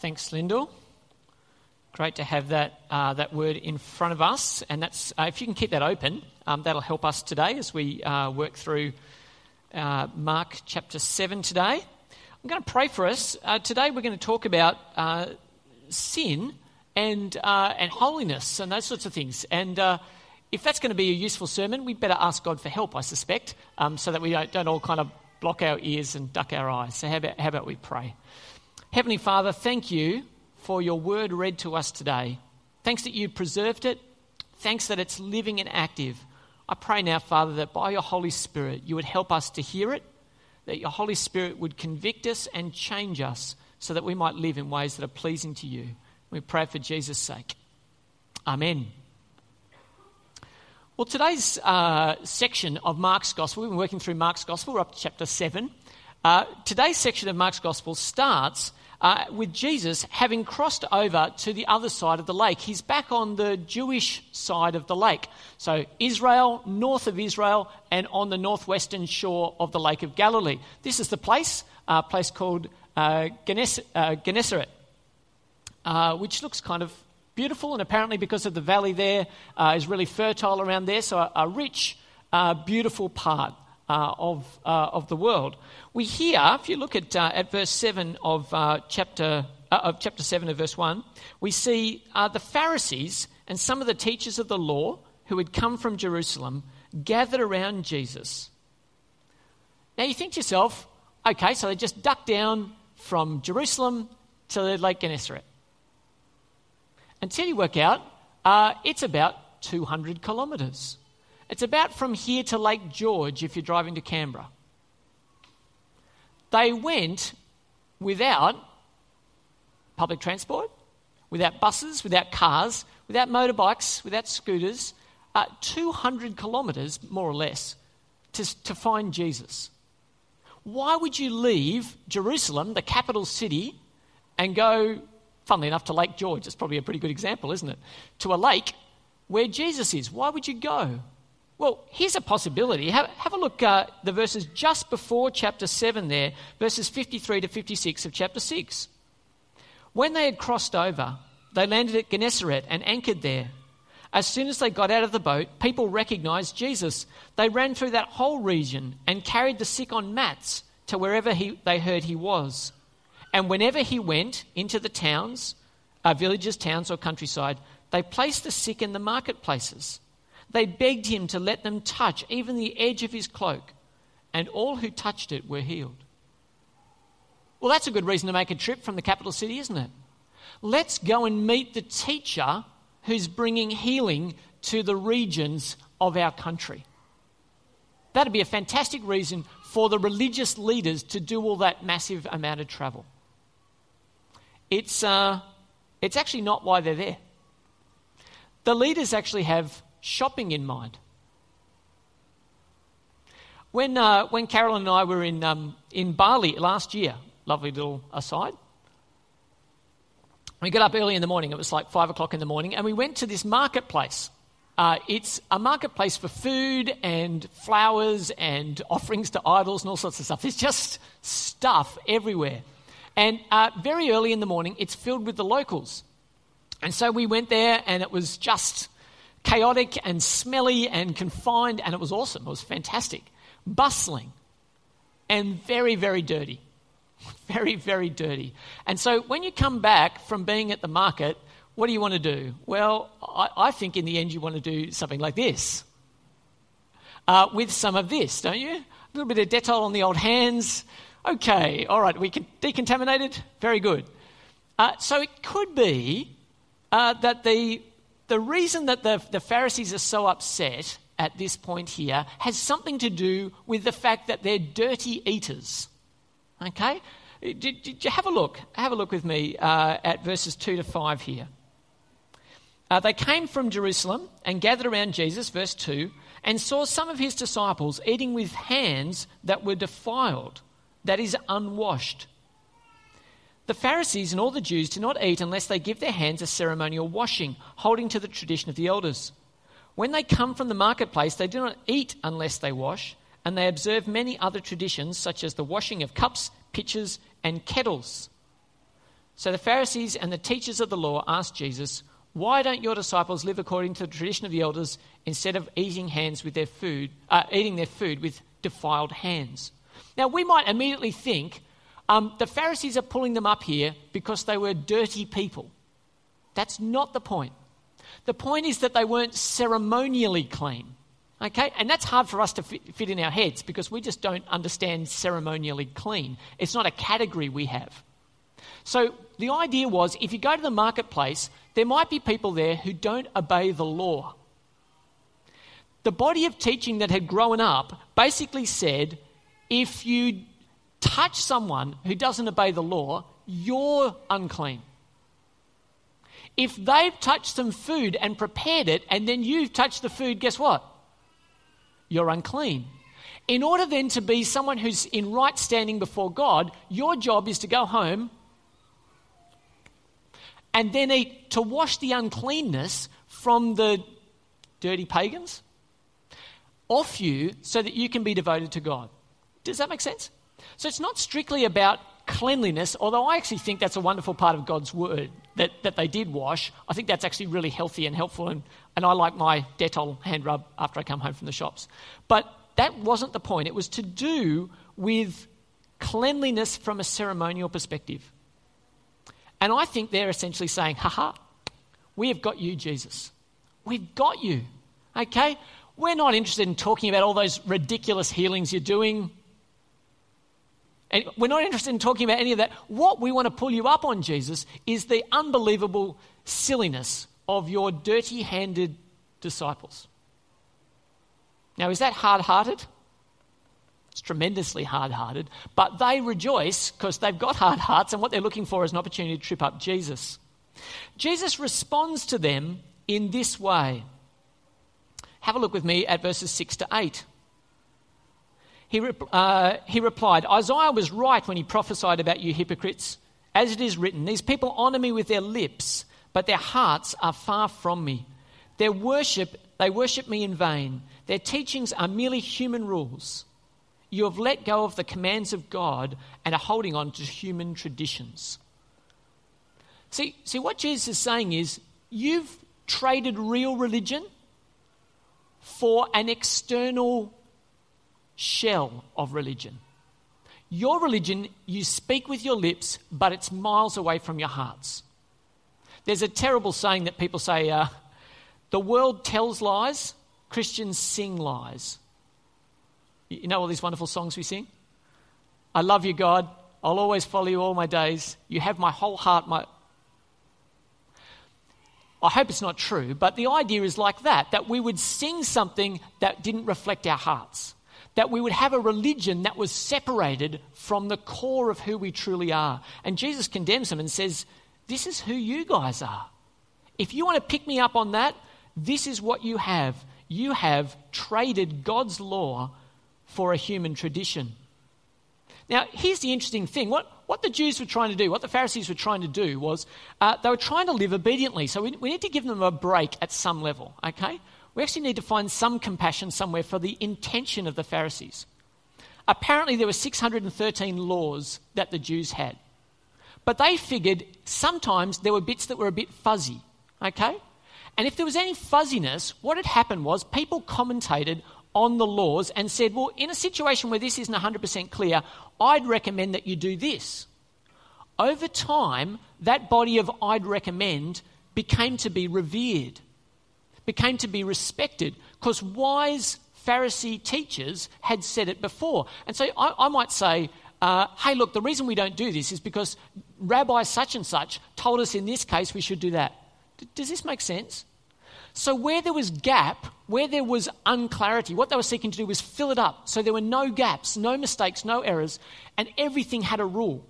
Thanks, Lyndall. Great to have that, uh, that word in front of us. And that's, uh, if you can keep that open, um, that'll help us today as we uh, work through uh, Mark chapter 7 today. I'm going to pray for us. Uh, today we're going to talk about uh, sin and, and holiness and those sorts of things. And if that's going to be a useful sermon, we'd better ask God for help, I suspect, um, so that we don't, don't all kind of block our ears and duck our eyes. So, how about, how about we pray? Heavenly Father, thank you for your word read to us today. Thanks that you preserved it. Thanks that it's living and active. I pray now, Father, that by your Holy Spirit you would help us to hear it, that your Holy Spirit would convict us and change us so that we might live in ways that are pleasing to you. We pray for Jesus' sake. Amen. Well, today's uh, section of Mark's Gospel, we've been working through Mark's Gospel, we're up to chapter 7. Uh, today's section of Mark's Gospel starts uh, with Jesus having crossed over to the other side of the lake. He's back on the Jewish side of the lake. So, Israel, north of Israel, and on the northwestern shore of the Lake of Galilee. This is the place, a place called uh, uh Gennesaret, uh, which looks kind of beautiful, and apparently, because of the valley there, uh, is really fertile around there. So, a, a rich, beautiful part of, of the world we hear, if you look at, uh, at verse 7 of, uh, chapter, uh, of chapter 7 of verse 1, we see uh, the Pharisees and some of the teachers of the law who had come from Jerusalem gathered around Jesus. Now you think to yourself, okay, so they just ducked down from Jerusalem to Lake Gennesaret. Until you work out, uh, it's about 200 kilometres. It's about from here to Lake George if you're driving to Canberra. They went without public transport, without buses, without cars, without motorbikes, without scooters, uh, 200 kilometres, more or less, to, to find Jesus. Why would you leave Jerusalem, the capital city, and go, funnily enough, to Lake George? It's probably a pretty good example, isn't it? To a lake where Jesus is. Why would you go? Well, here's a possibility. Have, have a look at uh, the verses just before chapter 7 there, verses 53 to 56 of chapter 6. When they had crossed over, they landed at Gennesaret and anchored there. As soon as they got out of the boat, people recognized Jesus. They ran through that whole region and carried the sick on mats to wherever he, they heard he was. And whenever he went into the towns, uh, villages, towns, or countryside, they placed the sick in the marketplaces they begged him to let them touch even the edge of his cloak, and all who touched it were healed. Well, that's a good reason to make a trip from the capital city, isn't it? Let's go and meet the teacher who's bringing healing to the regions of our country. That'd be a fantastic reason for the religious leaders to do all that massive amount of travel. It's, uh, it's actually not why they're there. The leaders actually have shopping in mind. When, uh, when Carolyn and I were in, um, in Bali last year, lovely little aside, we got up early in the morning. It was like five o'clock in the morning, and we went to this marketplace. Uh, it's a marketplace for food and flowers and offerings to idols and all sorts of stuff. There's just stuff everywhere. And uh, very early in the morning, it's filled with the locals. And so we went there, and it was just chaotic and smelly and confined, and it was awesome. It was fantastic. Bustling and very, very dirty. Very, very dirty. And so when you come back from being at the market, what do you want to do? Well, I, I think in the end you want to do something like this. Uh, with some of this, don't you? A little bit of Dettol on the old hands. Okay, all right, we can decontaminate it. Very good. Uh, so it could be uh, that the the reason that the, the Pharisees are so upset at this point here has something to do with the fact that they're dirty eaters. Okay? Did, did you have a look? Have a look with me uh, at verses 2 to 5 here. Uh, they came from Jerusalem and gathered around Jesus, verse 2, and saw some of his disciples eating with hands that were defiled, that is, unwashed. The Pharisees and all the Jews do not eat unless they give their hands a ceremonial washing, holding to the tradition of the elders. When they come from the marketplace, they do not eat unless they wash, and they observe many other traditions, such as the washing of cups, pitchers, and kettles. So the Pharisees and the teachers of the law asked Jesus, Why don't your disciples live according to the tradition of the elders instead of eating hands with their food, uh, eating their food with defiled hands? Now we might immediately think um, the Pharisees are pulling them up here because they were dirty people. That's not the point. The point is that they weren't ceremonially clean. Okay? And that's hard for us to fit, fit, in our heads because we just don't understand ceremonially clean. It's not a category we have. So the idea was if you go to the marketplace, there might be people there who don't obey the law. The body of teaching that had grown up basically said if you touch someone who doesn't obey the law, you're unclean. If they've touched some food and prepared it, and then you've touched the food, guess what? You're unclean. In order then to be someone who's in right standing before God, your job is to go home and then eat to wash the uncleanness from the dirty pagans off you so that you can be devoted to God. Does that make sense? So it's not strictly about cleanliness, although I actually think that's a wonderful part of God's word that, that they did wash. I think that's actually really healthy and helpful, and, and I like my Dettol hand rub after I come home from the shops. But that wasn't the point. It was to do with cleanliness from a ceremonial perspective. And I think they're essentially saying, haha, we have got you, Jesus. We've got you. Okay? We're not interested in talking about all those ridiculous healings you're doing. And we're not interested in talking about any of that. What we want to pull you up on, Jesus, is the unbelievable silliness of your dirty handed disciples. Now, is that hard hearted? It's tremendously hard hearted, but they rejoice because they've got hard hearts, and what they're looking for is an opportunity to trip up Jesus. Jesus responds to them in this way. Have a look with me at verses 6 to 8 he, uh, he replied, Isaiah was right when he prophesied about you hypocrites. As it is written, these people honor me with their lips, but their hearts are far from me. Their worship, they worship me in vain. Their teachings are merely human rules. You have let go of the commands of God and are holding on to human traditions. See, see what Jesus is saying is you've traded real religion for an external shell of religion. Your religion, you speak with your lips, but it's miles away from your hearts. There's a terrible saying that people say uh, the world tells lies, Christians sing lies. You know all these wonderful songs we sing? I love you, God. I'll always follow you all my days. You have my whole heart, my. I hope it's not true, but the idea is like that that we would sing something that didn't reflect our hearts that we would have a religion that was separated from the core of who we truly are. And Jesus condemns them and says, This is who you guys are. If you want to pick me up on that, this is what you have. You have traded God's law for a human tradition. Now, here's the interesting thing. What, what the Jews were trying to do, what the Pharisees were trying to do, was uh, they were trying to live obediently. So we, we need to give them a break at some level, okay? We actually need to find some compassion somewhere for the intention of the Pharisees. Apparently, there were 613 laws that the Jews had. But they figured sometimes there were bits that were a bit fuzzy, okay? And if there was any fuzziness, what had happened was people commentated on the laws and said, well, in a situation where this isn't 100% clear, I'd recommend that you do this. Over time, that body of I'd recommend became to be revered became to be respected because wise Pharisee teachers had said it before. And so I, I might say, uh, hey, look, the reason we don't do this is because Rabbi such and such told us in this case we should do that. D- does this make sense? So, where there was gap, where there was unclarity, what they were seeking to do was fill it up. So, there were no gaps, no mistakes, no errors, and everything had a rule.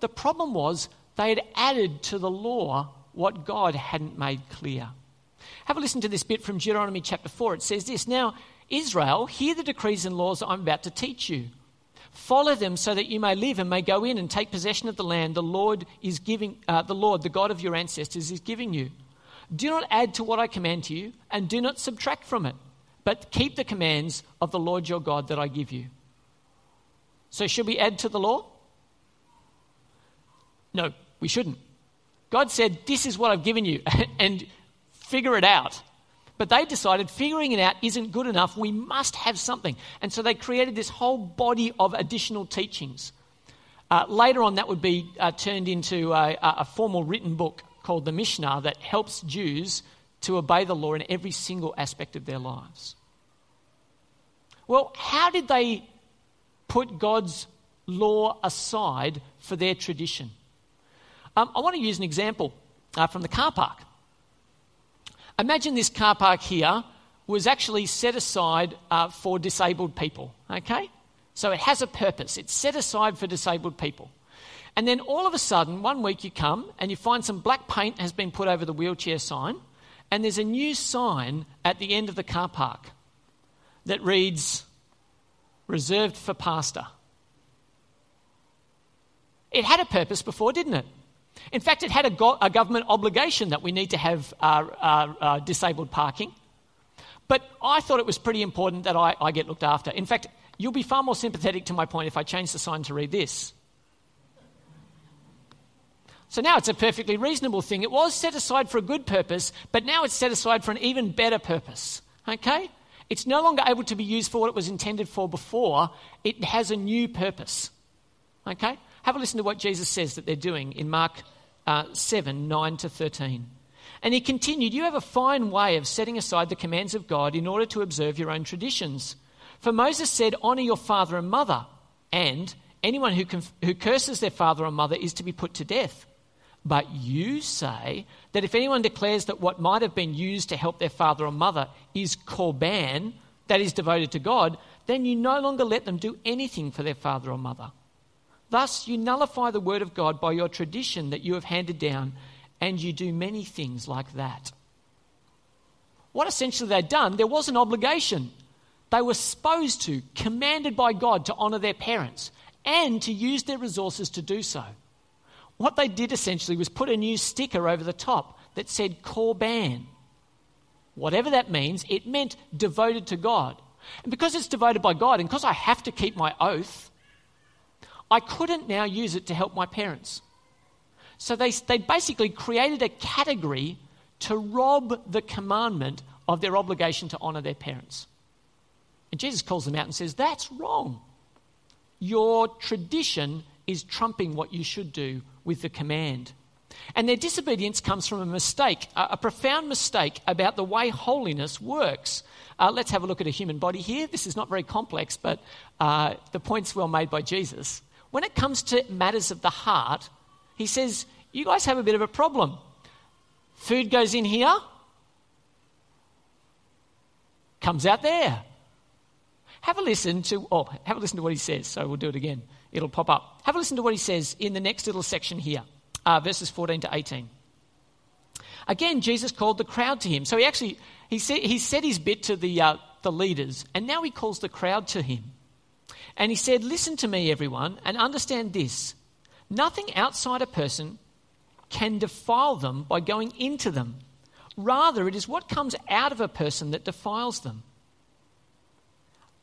The problem was they had added to the law what God hadn't made clear. Have a listen to this bit from Deuteronomy chapter 4. It says this Now, Israel, hear the decrees and laws I'm about to teach you. Follow them so that you may live and may go in and take possession of the land the Lord is giving, uh, the Lord, the God of your ancestors, is giving you. Do not add to what I command to you, and do not subtract from it, but keep the commands of the Lord your God that I give you. So, should we add to the law? No, we shouldn't. God said, This is what I've given you, and figure it out. But they decided figuring it out isn't good enough. We must have something. And so they created this whole body of additional teachings. Uh, later on, that would be uh, turned into a, a formal written book called the Mishnah that helps Jews to obey the law in every single aspect of their lives. Well, how did they put God's law aside for their tradition? Um, I want to use an example uh, from the car park. Imagine this car park here was actually set aside uh, for disabled people, okay? So it has a purpose. It's set aside for disabled people. And then all of a sudden, one week you come and you find some black paint has been put over the wheelchair sign, and there's a new sign at the end of the car park that reads, Reserved for Pastor. It had a purpose before, didn't it? In fact, it had a, go- a government obligation that we need to have uh, uh, uh, disabled parking. But I thought it was pretty important that I, I get looked after. In fact, you'll be far more sympathetic to my point if I change the sign to read this. So now it's a perfectly reasonable thing. It was set aside for a good purpose, but now it's set aside for an even better purpose. Okay? It's no longer able to be used for what it was intended for before, it has a new purpose. Okay? Have a listen to what Jesus says that they're doing in Mark uh, 7 9 to 13. And he continued, You have a fine way of setting aside the commands of God in order to observe your own traditions. For Moses said, Honour your father and mother, and anyone who, conf- who curses their father or mother is to be put to death. But you say that if anyone declares that what might have been used to help their father or mother is korban, that is devoted to God, then you no longer let them do anything for their father or mother. Thus, you nullify the word of God by your tradition that you have handed down, and you do many things like that. What essentially they'd done, there was an obligation. They were supposed to, commanded by God, to honour their parents and to use their resources to do so. What they did essentially was put a new sticker over the top that said Korban. Whatever that means, it meant devoted to God. And because it's devoted by God, and because I have to keep my oath, I couldn't now use it to help my parents. So they, they basically created a category to rob the commandment of their obligation to honour their parents. And Jesus calls them out and says, That's wrong. Your tradition is trumping what you should do with the command. And their disobedience comes from a mistake, a, a profound mistake about the way holiness works. Uh, let's have a look at a human body here. This is not very complex, but uh, the point's well made by Jesus. When it comes to matters of the heart, he says, You guys have a bit of a problem. Food goes in here, comes out there. Have a listen to, oh, have a listen to what he says. So we'll do it again it'll pop up. Have a listen to what he says in the next little section here, uh, verses 14 to 18. Again, Jesus called the crowd to him. So he actually he said, he said his bit to the, uh, the leaders, and now he calls the crowd to him. And he said, Listen to me, everyone, and understand this. Nothing outside a person can defile them by going into them. Rather, it is what comes out of a person that defiles them.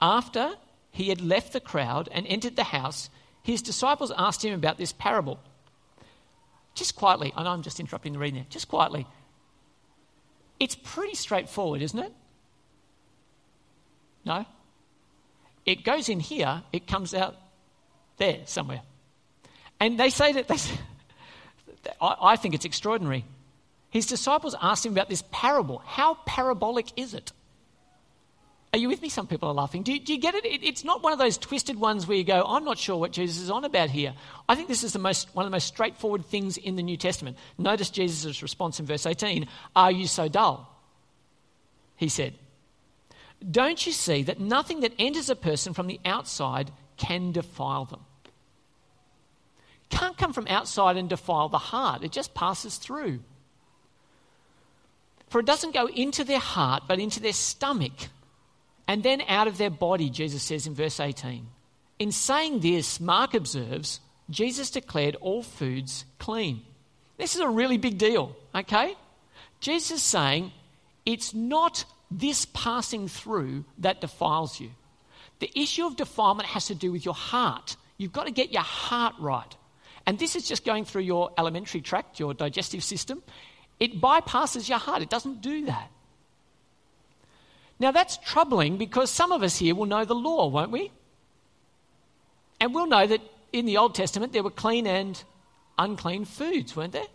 After he had left the crowd and entered the house, his disciples asked him about this parable. Just quietly, I know I'm just interrupting the reading there, just quietly. It's pretty straightforward, isn't it? No? It goes in here, it comes out there somewhere. And they say that, they, I, I think it's extraordinary. His disciples asked him about this parable. How parabolic is it? Are you with me? Some people are laughing. Do you, do you get it? it? It's not one of those twisted ones where you go, I'm not sure what Jesus is on about here. I think this is the most, one of the most straightforward things in the New Testament. Notice Jesus' response in verse 18 Are you so dull? He said, Don't you see that nothing that enters a person from the outside can defile them? Can't come from outside and defile the heart, it just passes through. For it doesn't go into their heart, but into their stomach and then out of their body, Jesus says in verse 18. In saying this, Mark observes, Jesus declared all foods clean. This is a really big deal, okay? Jesus is saying it's not this passing through that defiles you. The issue of defilement has to do with your heart. You've got to get your heart right. And this is just going through your alimentary tract, your digestive system. It bypasses your heart. It doesn't do that. Now, that's troubling because some of us here will know the law, won't we? And we'll know that in the Old Testament there were clean and unclean foods, weren't there?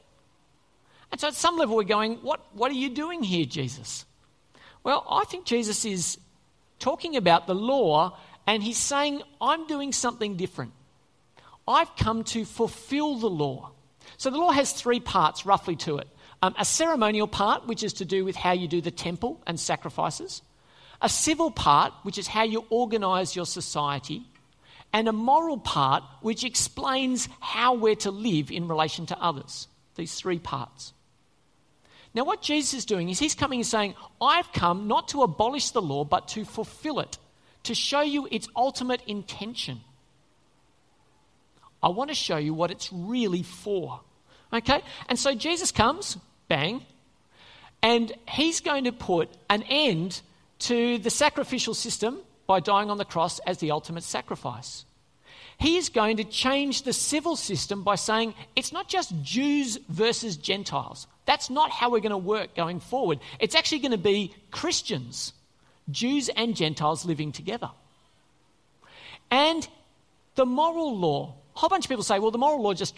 And so at some level we're going, what, what are you doing here, Jesus? Well, I think Jesus is talking about the law and he's saying, I'm doing something different. I've come to fulfill the law. So the law has three parts roughly to it um, a ceremonial part, which is to do with how you do the temple and sacrifices, a civil part, which is how you organise your society, and a moral part, which explains how we're to live in relation to others. These three parts. Now, what Jesus is doing is he's coming and saying, I've come not to abolish the law, but to fulfill it, to show you its ultimate intention. I want to show you what it's really for. Okay? And so Jesus comes, bang, and he's going to put an end to the sacrificial system by dying on the cross as the ultimate sacrifice. He is going to change the civil system by saying it's not just Jews versus Gentiles. That's not how we're going to work going forward. It's actually going to be Christians, Jews and Gentiles living together. And the moral law. A whole bunch of people say, well, the moral law just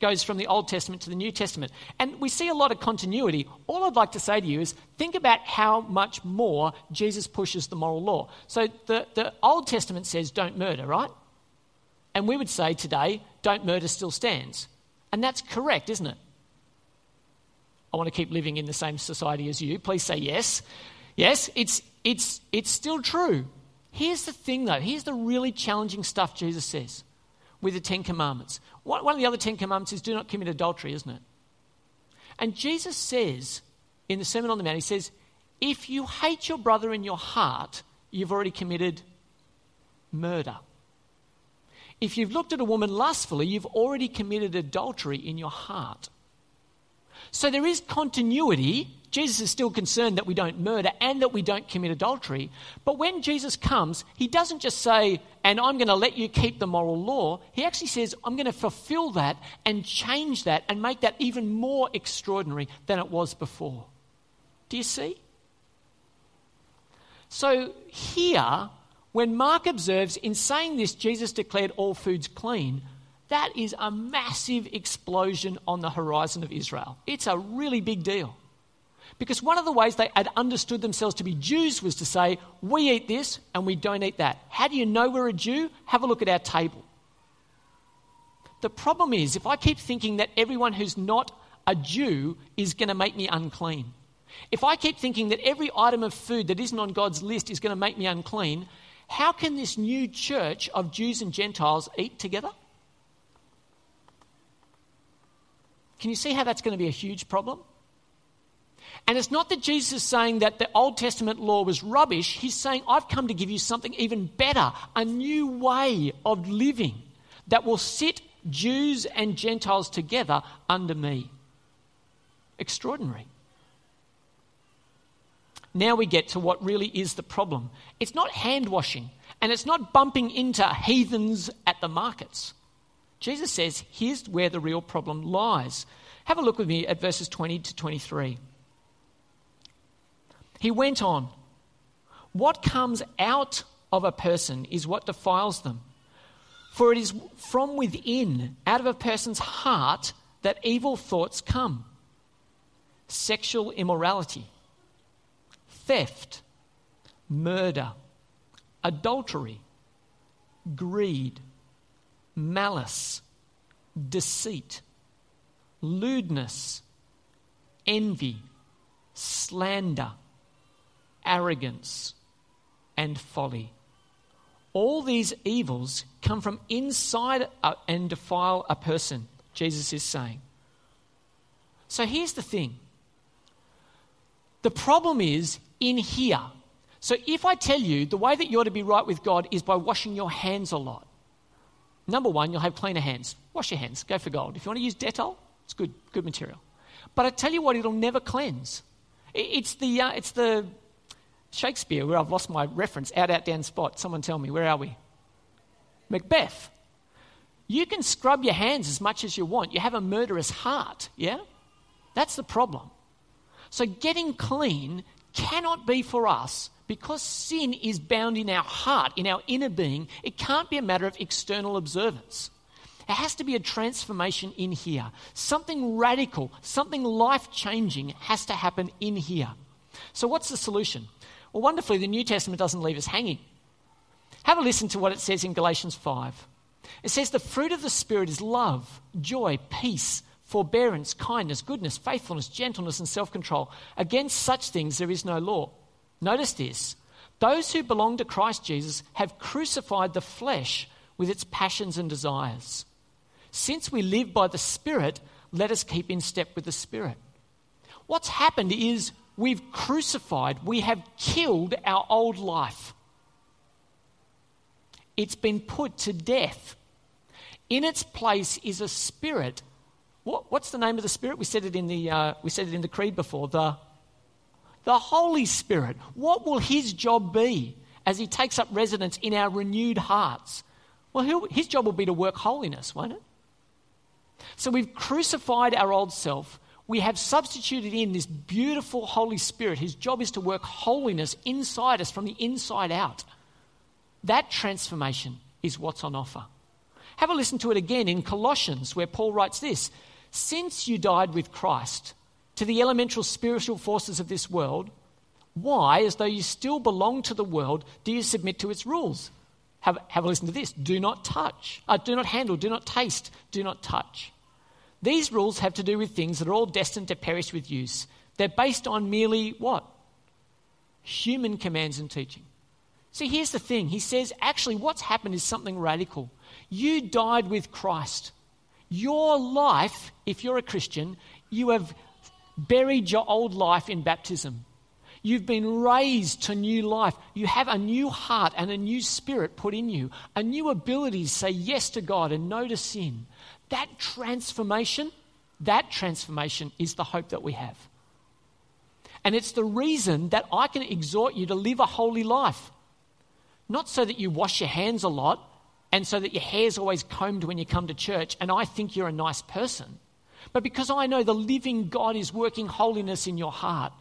goes from the Old Testament to the New Testament. And we see a lot of continuity. All I'd like to say to you is think about how much more Jesus pushes the moral law. So the, the Old Testament says don't murder, right? And we would say today, don't murder still stands. And that's correct, isn't it? I want to keep living in the same society as you. Please say yes. Yes, it's, it's, it's still true. Here's the thing, though. Here's the really challenging stuff Jesus says with the Ten Commandments. One, of the other Ten Commandments is do not commit adultery, isn't it? And Jesus says in the Sermon on the Mount, He says, if you hate your brother in your heart, you've already committed murder. If you've looked at a woman lustfully, you've already committed adultery in your heart. So there is continuity. Jesus is still concerned that we don't murder and that we don't commit adultery. But when Jesus comes, he doesn't just say, and I'm going to let you keep the moral law. He actually says, I'm going to fulfill that and change that and make that even more extraordinary than it was before. Do you see? So here, when Mark observes, in saying this, Jesus declared all foods clean, that is a massive explosion on the horizon of Israel. It's a really big deal. Because one of the ways they had understood themselves to be Jews was to say, we eat this and we don't eat that. How do you know we're a Jew? Have a look at our table. The problem is, if I keep thinking that everyone who's not a Jew is going to make me unclean, if I keep thinking that every item of food that isn't on God's list is going to make me unclean, how can this new church of Jews and Gentiles eat together? Can you see how that's going to be a huge problem? And it's not that Jesus is saying that the Old Testament law was rubbish. He's saying, I've come to give you something even better, a new way of living that will sit Jews and Gentiles together under me. Extraordinary. Now we get to what really is the problem. It's not hand washing, and it's not bumping into heathens at the markets. Jesus says, here's where the real problem lies. Have a look with me at verses 20 to 23. He went on, What comes out of a person is what defiles them. For it is from within, out of a person's heart, that evil thoughts come sexual immorality, theft, murder, adultery, greed malice, deceit, lewdness, envy, slander, arrogance, and folly. All these evils come from inside and defile a person, Jesus is saying. So here's the thing the problem is in here. So if I tell you the way that you're to be right with God is by washing your hands a lot, Number one, you'll have cleaner hands. Wash your hands. Go for gold. If you want to use Dettol, it's good, good material. But I tell you what, it'll never cleanse. It's the, uh, it's the Shakespeare where I've lost my reference. Out, out, down, spot. Someone tell me, where are we? Macbeth. You can scrub your hands as much as you want. You have a murderous heart, yeah? That's the problem. So getting clean cannot be for us because sin is bound in our heart, in our inner being. It can't be a matter of external observance. It has to be a transformation in here. Something radical, something life changing has to happen in here. So, what's the solution? Well, wonderfully, the New Testament doesn't leave us hanging. Have a listen to what it says in Galatians 5. It says, The fruit of the Spirit is love, joy, peace, forbearance, kindness, goodness, faithfulness, gentleness, and self control. Against such things there is no law. Notice this those who belong to Christ Jesus have crucified the flesh with its passions and desires. Since we live by the Spirit, let us keep in step with the Spirit. What's happened is we've crucified, we have killed our old life. It's been put to death. In its place is a spirit. What, what's the name of the spirit? We said it in the, uh, we said it in the creed before. The, the Holy Spirit. What will his job be as he takes up residence in our renewed hearts? Well, his job will be to work holiness, won't it? So we've crucified our old self. We have substituted in this beautiful Holy Spirit. His job is to work holiness inside us from the inside out. That transformation is what's on offer. Have a listen to it again in Colossians, where Paul writes this Since you died with Christ to the elemental spiritual forces of this world, why, as though you still belong to the world, do you submit to its rules? Have, have a listen to this do not touch, uh, do not handle, do not taste, do not touch. These rules have to do with things that are all destined to perish with use. They're based on merely what? Human commands and teaching. See, here's the thing. He says, actually, what's happened is something radical. You died with Christ. Your life, if you're a Christian, you have buried your old life in baptism. You've been raised to new life. You have a new heart and a new spirit put in you, a new ability to say yes to God and no to sin. That transformation, that transformation is the hope that we have. And it's the reason that I can exhort you to live a holy life. Not so that you wash your hands a lot and so that your hair's always combed when you come to church and I think you're a nice person, but because I know the living God is working holiness in your heart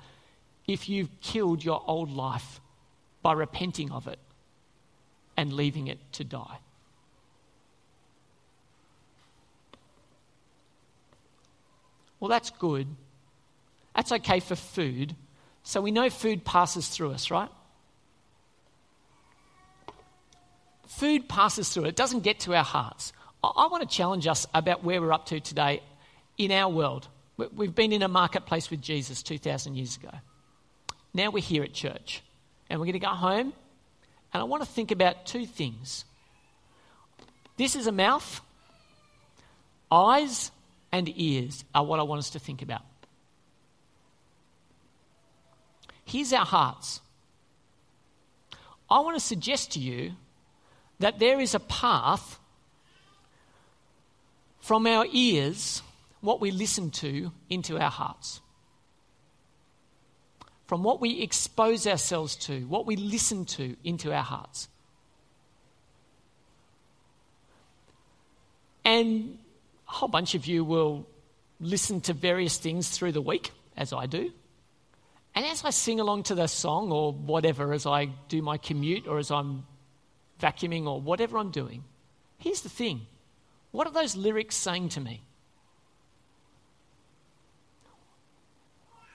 if you've killed your old life by repenting of it and leaving it to die. Well, that's good. That's okay for food. So we know food passes through us, right? Food passes through, it it doesn't get to our hearts. I want to challenge us about where we're up to today in our world. We've been in a marketplace with Jesus 2,000 years ago. Now we're here at church, and we're going to go home, and I want to think about two things. This is a mouth, eyes and ears are what I want us to think about. Here's our hearts. I want to suggest to you that there is a path from our ears, what we listen to, into our hearts. From what we expose ourselves to, what we listen to, into our hearts. And a whole bunch of you will listen to various things through the week, as I do. And as I sing along to the song or whatever, as I do my commute or as I'm vacuuming or whatever I'm doing, here's the thing what are those lyrics saying to me?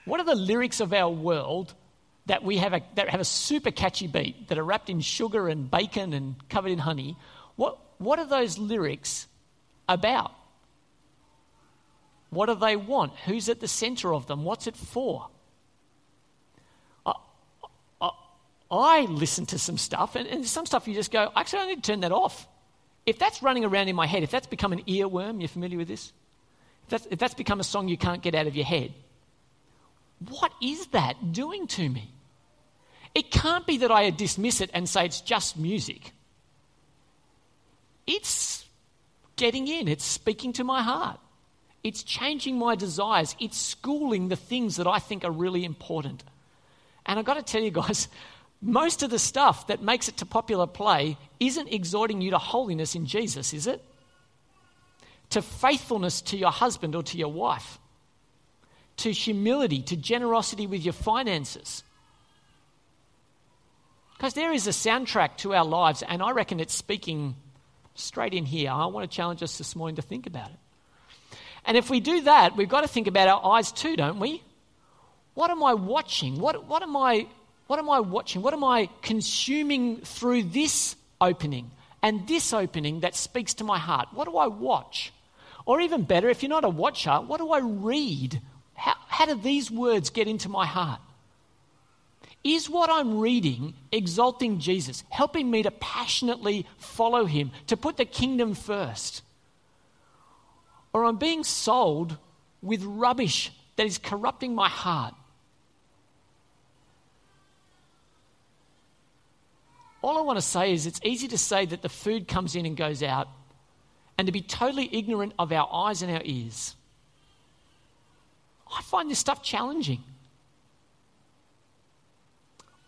What are the lyrics of our world that we have a, that have a super catchy beat, that are wrapped in sugar and bacon and covered in honey? What, what are those lyrics about? What do they want? Who's at the center of them? What's it for? I listen to some stuff, and, and some stuff you just go, actually, I need to turn that off. If that's running around in my head, if that's become an earworm, you're familiar with this? If that's, if that's become a song you can't get out of your head, what is that doing to me? It can't be that I dismiss it and say it's just music. It's getting in, it's speaking to my heart, it's changing my desires, it's schooling the things that I think are really important. And I've got to tell you guys, most of the stuff that makes it to popular play isn't exhorting you to holiness in Jesus, is it? to faithfulness to your husband or to your wife, to humility, to generosity with your finances. Because there is a soundtrack to our lives, and I reckon it's speaking straight in here. I want to challenge us this morning to think about it. And if we do that, we've got to think about our eyes too, don't we? What am I watching? What, what, am, I, what am I watching? What am I consuming through this opening and this opening that speaks to my heart? What do I watch? Or even better, if you're not a watcher, what do I read? How, how do these words get into my heart? Is what I'm reading exalting Jesus, helping me to passionately follow him, to put the kingdom first? or I'm being sold with rubbish that is corrupting my heart. All I want to say is it's easy to say that the food comes in and goes out, and to be totally ignorant of our eyes and our ears. I find this stuff challenging.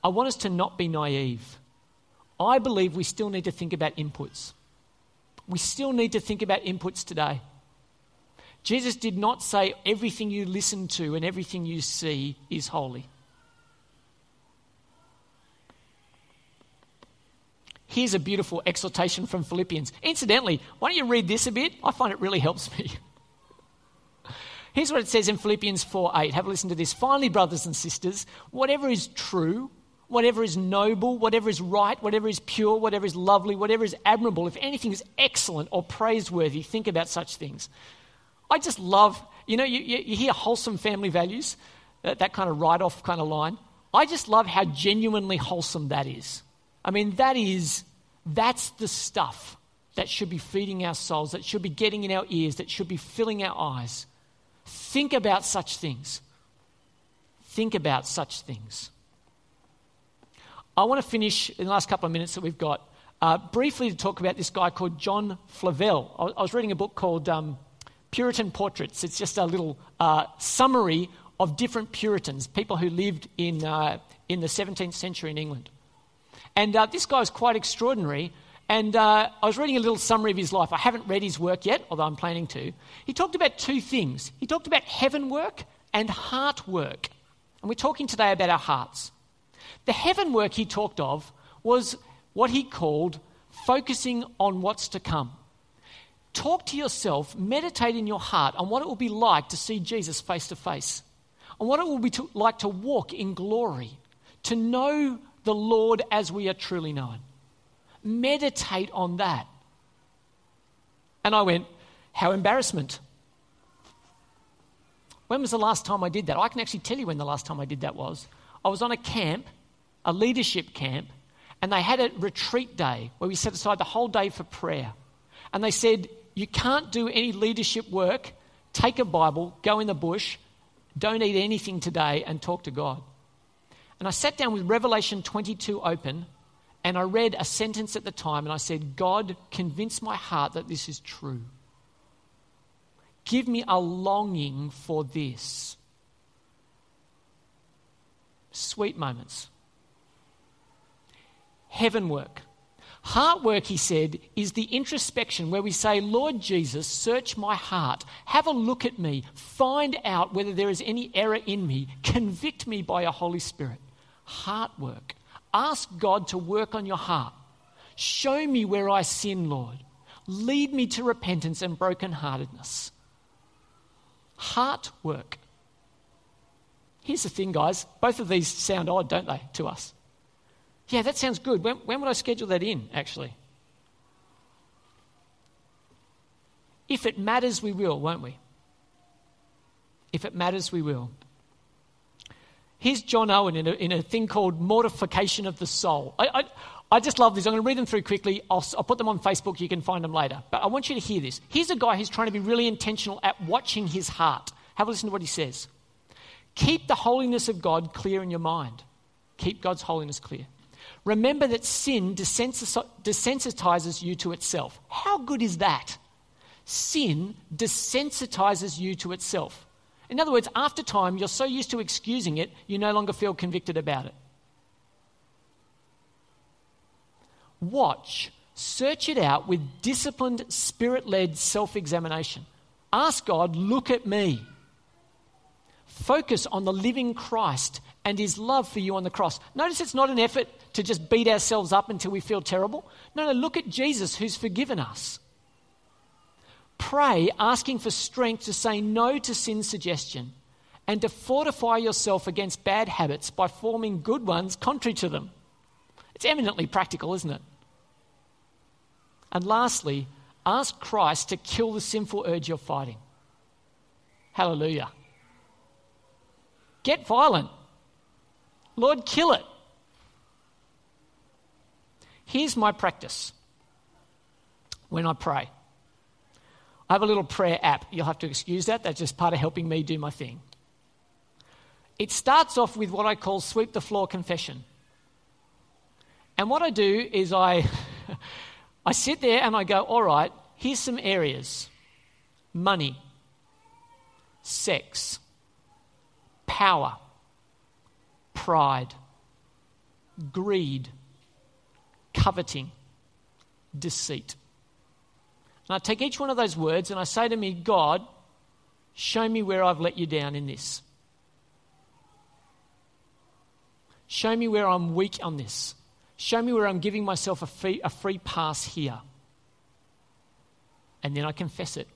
I want us to not be naive. I believe we still need to think about inputs. We still need to think about inputs today. Jesus did not say everything you listen to and everything you see is holy. Here's a beautiful exhortation from Philippians. Incidentally, why don't you read this a bit? I find it really helps me. Here's what it says in Philippians 4 8. Have a listen to this. Finally, brothers and sisters, whatever is true, whatever is noble, whatever is right, whatever is pure, whatever is lovely, whatever is admirable, if anything is excellent or praiseworthy, think about such things. I just love, you know, you, you hear wholesome family values, that, that kind of write off kind of line. I just love how genuinely wholesome that is. I mean, that is, that's the stuff that should be feeding our souls, that should be getting in our ears, that should be filling our eyes. Think about such things. Think about such things. I want to finish in the last couple of minutes that we've got uh, briefly to talk about this guy called John Flavel. I, was reading a book called um, Puritan portraits. It's just a little uh, summary of different Puritans, people who lived in, uh, in the 17th century in England. And uh, this guy was quite extraordinary. And uh, I was reading a little summary of his life. I haven't read his work yet, although I'm planning to. He talked about two things. He talked about heaven work and heart work. And we're talking today about our hearts. The heaven work he talked of was what he called focusing on what's to come. Talk to yourself, meditate in your heart on what it will be like to see Jesus face to face, on what it will be to, like to walk in glory, to know the Lord as we are truly known. Meditate on that. And I went, How embarrassment. When was the last time I did that? I can actually tell you when the last time I did that was. I was on a camp, a leadership camp, and they had a retreat day where we set aside the whole day for prayer. And they said, you can't do any leadership work, take a Bible, go in the bush, don't eat anything today, and talk to God. And I sat down with Revelation 22 open, and I read a sentence at the time, and I said, God, convince my heart that this is true. Give me a longing for this. Sweet moments. Heaven work. Heart work, he said, is the introspection where we say, Lord Jesus, search my heart. Have a look at me. Find out whether there is any error in me. Convict me by your Holy Spirit. Heart work. Ask God to work on your heart. Show me where I sin, Lord. Lead me to repentance and brokenheartedness. Heart work. Here's the thing, guys. Both of these sound odd, don't they, to us? Yeah, that sounds good. When, when would I schedule that in, actually? If it matters, we will, won't we? If it matters, we will. Here's John Owen in a, in a thing called Mortification of the Soul. I, I, I just love this. I'm going to read them through quickly. I'll, I'll, put them on Facebook. You can find them later. But I want you to hear this. Here's a guy who's trying to be really intentional at watching his heart. Have a listen to what he says. Keep the holiness of God clear in your mind. Keep God's holiness clear. Remember that sin desensitizes you to itself. How good is that? Sin desensitizes you to itself. In other words, after time, you're so used to excusing it, you no longer feel convicted about it. Watch Search it out with disciplined, spirit led self examination. Ask God, look at me. Focus on the living Christ and his love for you on the cross. Notice it's not an effort to just beat ourselves up until we feel terrible. No, no, look at Jesus who's forgiven us. Pray asking for strength to say no to sin suggestion and to fortify yourself against bad habits by forming good ones contrary to them. It's eminently practical, isn't it? And lastly, ask Christ to kill the sinful urge you're fighting. Hallelujah. Get violent. Lord, kill it. Here's my practice when I pray. I have a little prayer app. You'll have to excuse that. That's just part of helping me do my thing. It starts off with what I call sweep the floor confession. And what I do is I, I sit there and I go, all right, here's some areas money, sex, power, pride, greed, coveting, deceit. And I take each one of those words and I say to me, God, show me where I've let you down in this. Show me where I'm weak on this. Show me where I'm giving myself a free, a free pass here. And then I confess it.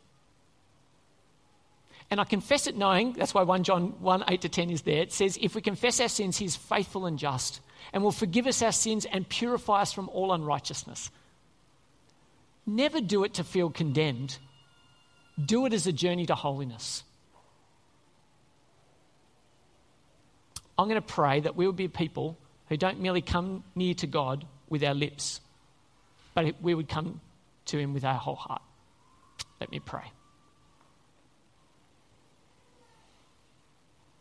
And I confess it knowing, that's why 1 John 1 8 to 10 is there. It says, If we confess our sins, He is faithful and just and will forgive us our sins and purify us from all unrighteousness. Never do it to feel condemned, do it as a journey to holiness. I'm going to pray that we will be people who don't merely come near to God with our lips, but we would come to Him with our whole heart. Let me pray.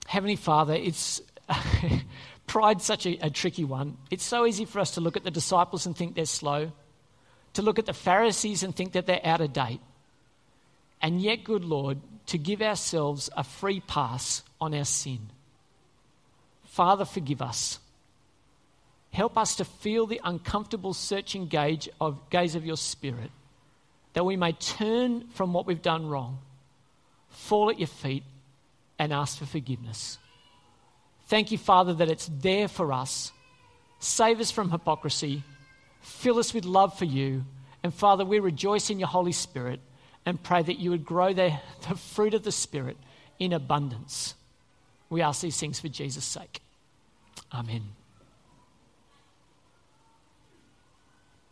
Heavenly Father, it's pride's such a, a tricky one. It's so easy for us to look at the disciples and think they're slow, to look at the Pharisees and think that they're out of date. And yet, good Lord, to give ourselves a free pass on our sin. Father, forgive us. Help us to feel the uncomfortable searching gaze of, gaze of your Spirit, that we may turn from what we've done wrong, fall at your feet, and ask for forgiveness. Thank you, Father, that it's there for us. Save us from hypocrisy, fill us with love for you, and Father, we rejoice in your Holy Spirit and pray that you would grow the, the fruit of the Spirit in abundance. We ask these things for Jesus' sake. Amen.